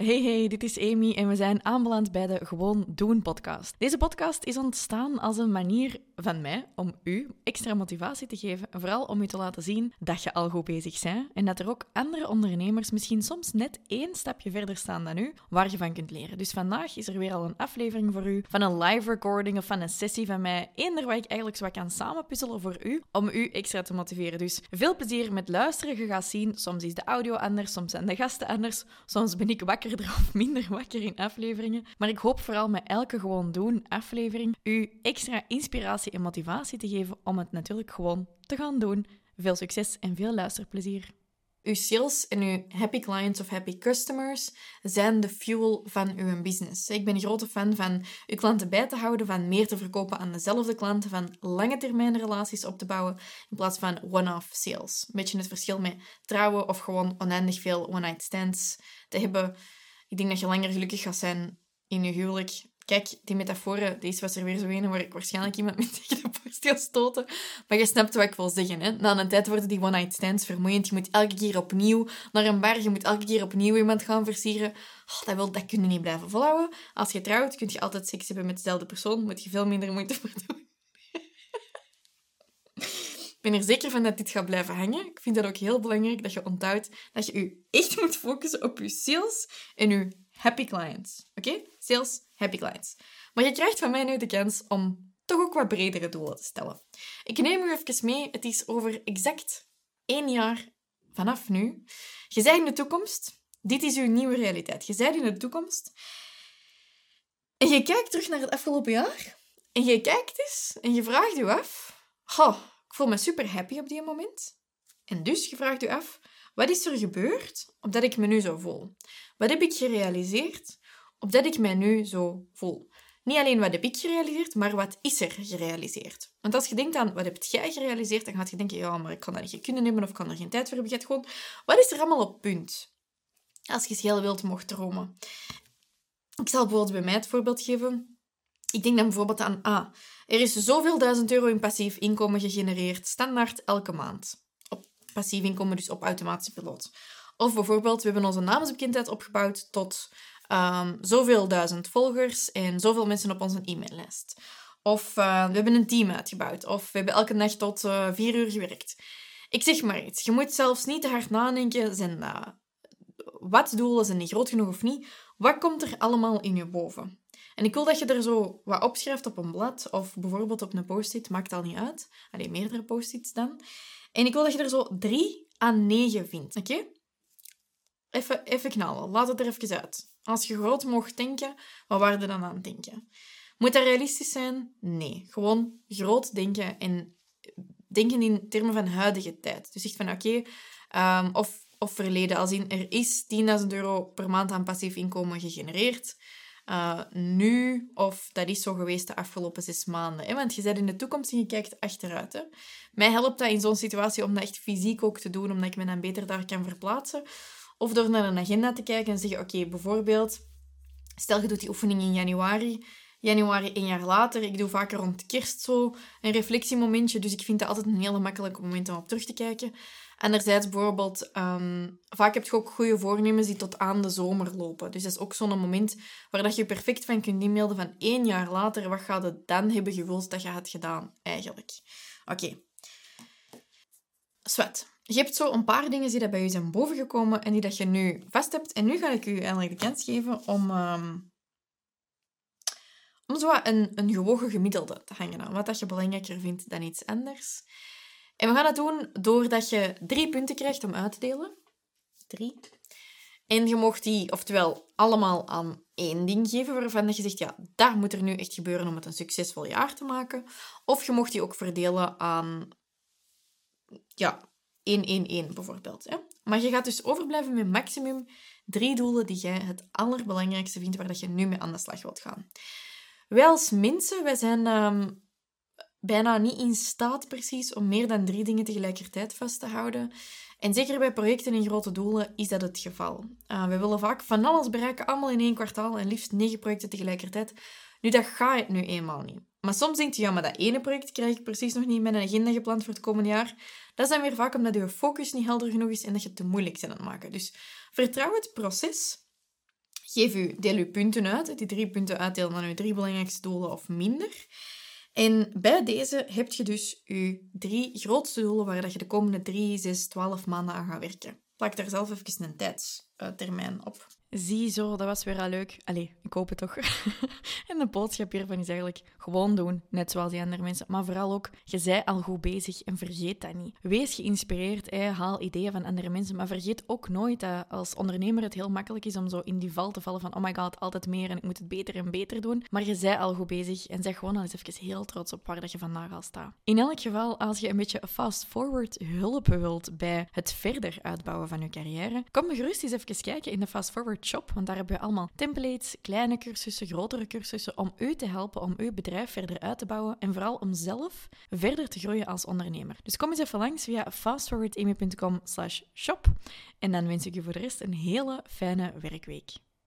Hey hey, dit is Amy en we zijn aanbeland bij de Gewoon Doen podcast. Deze podcast is ontstaan als een manier van mij om u extra motivatie te geven en vooral om u te laten zien dat je al goed bezig bent en dat er ook andere ondernemers misschien soms net één stapje verder staan dan u, waar je van kunt leren. Dus vandaag is er weer al een aflevering voor u van een live recording of van een sessie van mij, eender waar ik eigenlijk zo wat kan samenpuzzelen voor u, om u extra te motiveren. Dus veel plezier met luisteren. Je gaat zien, soms is de audio anders, soms zijn de gasten anders, soms ben ik wakker of minder wakker in afleveringen. Maar ik hoop vooral met elke gewoon doen aflevering u extra inspiratie en motivatie te geven om het natuurlijk gewoon te gaan doen. Veel succes en veel luisterplezier. Uw sales en uw happy clients of happy customers zijn de fuel van uw business. Ik ben een grote fan van uw klanten bij te houden, van meer te verkopen aan dezelfde klanten, van lange termijn relaties op te bouwen in plaats van one-off sales. Een beetje het verschil met trouwen of gewoon oneindig veel one-night stands te hebben ik denk dat je langer gelukkig gaat zijn in je huwelijk. Kijk, die metaforen, deze was er weer zo een waar ik waarschijnlijk iemand met tegen de borst ga stoten. Maar je snapt wat ik wil zeggen. Hè? Na een tijd worden die one-night stands vermoeiend. Je moet elke keer opnieuw naar een bar. Je moet elke keer opnieuw iemand gaan versieren. Oh, dat, wil, dat kun je niet blijven volhouden. Als je trouwt, kun je altijd seks hebben met dezelfde persoon. Moet je veel minder moeite voor doen. Ben er zeker van dat dit gaat blijven hangen. Ik vind het ook heel belangrijk dat je onthoudt dat je je echt moet focussen op je sales en je happy clients. Oké? Sales, happy clients. Maar je krijgt van mij nu de kans om toch ook wat bredere doelen te stellen. Ik neem u even mee. Het is over exact één jaar vanaf nu. Je bent in de toekomst. Dit is uw nieuwe realiteit. Je bent in de toekomst. En je kijkt terug naar het afgelopen jaar. En je kijkt eens en je vraagt je af... Oh, ik voel me super happy op die moment. En dus, je vraagt je af, wat is er gebeurd opdat ik me nu zo voel? Wat heb ik gerealiseerd opdat ik mij nu zo voel? Niet alleen wat heb ik gerealiseerd, maar wat is er gerealiseerd? Want als je denkt aan wat heb jij gerealiseerd, dan gaat je denken, ja, maar ik kan dat niet kunnen hebben of kan er geen tijd voor hebben. Je gewoon, wat is er allemaal op punt? Als je eens heel wild mocht dromen. Ik zal bijvoorbeeld bij mij het voorbeeld geven. Ik denk dan bijvoorbeeld aan, ah, er is zoveel duizend euro in passief inkomen gegenereerd, standaard elke maand. Op passief inkomen, dus op automatische piloot. Of bijvoorbeeld, we hebben onze naamsbekendheid opgebouwd tot um, zoveel duizend volgers en zoveel mensen op onze e-maillijst. Of uh, we hebben een team uitgebouwd. Of we hebben elke nacht tot uh, vier uur gewerkt. Ik zeg maar iets. Je moet zelfs niet te hard nadenken. Zijn uh, wat doelen zijn die groot genoeg of niet? Wat komt er allemaal in je boven? En ik wil dat je er zo wat opschrijft op een blad of bijvoorbeeld op een post-it, maakt al niet uit. Alleen meerdere post-its dan. En ik wil dat je er zo drie aan negen vindt, oké? Even, even knallen, laat het er even uit. Als je groot mocht denken, wat waar je dan aan het denken? Moet dat realistisch zijn? Nee. Gewoon groot denken en denken in termen van huidige tijd. Dus zeg van oké, ehm, of, of verleden, als in er is 10.000 euro per maand aan passief inkomen gegenereerd uh, nu of dat is zo geweest de afgelopen zes maanden. Hè? Want je zit in de toekomst en je kijkt achteruit. Hè? Mij helpt dat in zo'n situatie om dat echt fysiek ook te doen, omdat ik me dan beter daar kan verplaatsen. Of door naar een agenda te kijken en zeggen, oké, bijvoorbeeld, stel je doet die oefening in januari, januari een jaar later. Ik doe vaker rond kerst zo een reflectiemomentje, dus ik vind dat altijd een hele makkelijk moment om op terug te kijken. Anderzijds bijvoorbeeld, um, vaak heb je ook goede voornemens die tot aan de zomer lopen. Dus dat is ook zo'n moment waar dat je perfect van kunt inbeelden van één jaar later, wat gaat het dan hebben gewild dat je had gedaan, eigenlijk. Oké. Okay. Je hebt zo een paar dingen die bij je zijn bovengekomen en die dat je nu vast hebt. En nu ga ik u eigenlijk de kans geven om, um, om zo een, een gewogen gemiddelde te hangen aan. Wat dat je belangrijker vindt dan iets anders. En we gaan dat doen doordat je drie punten krijgt om uit te delen. Drie. En je mocht die, oftewel, allemaal aan één ding geven waarvan je zegt, ja, daar moet er nu echt gebeuren om het een succesvol jaar te maken. Of je mocht die ook verdelen aan, ja, 1, 1, 1 bijvoorbeeld. Hè? Maar je gaat dus overblijven met maximum drie doelen die jij het allerbelangrijkste vindt waar dat je nu mee aan de slag wilt gaan. Wij als mensen, wij zijn um, bijna niet in staat precies om meer dan drie dingen tegelijkertijd vast te houden. En zeker bij projecten en grote doelen is dat het geval. Uh, we willen vaak van alles bereiken, allemaal in één kwartaal en liefst negen projecten tegelijkertijd. Nu, dat gaat nu eenmaal niet. Maar soms denk je, ja, maar dat ene project krijg ik precies nog niet in mijn agenda gepland voor het komende jaar. Dat is dan weer vaak omdat je focus niet helder genoeg is en dat je het te moeilijk bent aan het maken. Dus vertrouw het proces Geef u, deel uw punten uit. Die drie punten uitdelen aan uw drie belangrijkste doelen of minder. En bij deze heb je dus je drie grootste doelen waar je de komende drie, zes, twaalf maanden aan gaat werken. Plak daar zelf even een tijdstermijn op. Zie zo, dat was weer al leuk. Allee, ik hoop het toch. en de boodschap hiervan is eigenlijk gewoon doen, net zoals die andere mensen. Maar vooral ook, je zij al goed bezig en vergeet dat niet. Wees geïnspireerd, hè, haal ideeën van andere mensen, maar vergeet ook nooit dat als ondernemer het heel makkelijk is om zo in die val te vallen van oh my god, altijd meer en ik moet het beter en beter doen. Maar je zij al goed bezig en zeg gewoon al eens even heel trots op waar dat je vandaag al staat. In elk geval, als je een beetje fast-forward hulp wilt bij het verder uitbouwen van je carrière, kom gerust eens even kijken in de fast-forward Shop, want daar hebben we allemaal templates, kleine cursussen, grotere cursussen, om u te helpen om uw bedrijf verder uit te bouwen en vooral om zelf verder te groeien als ondernemer. Dus kom eens even langs via fastforwardamy.com shop en dan wens ik u voor de rest een hele fijne werkweek.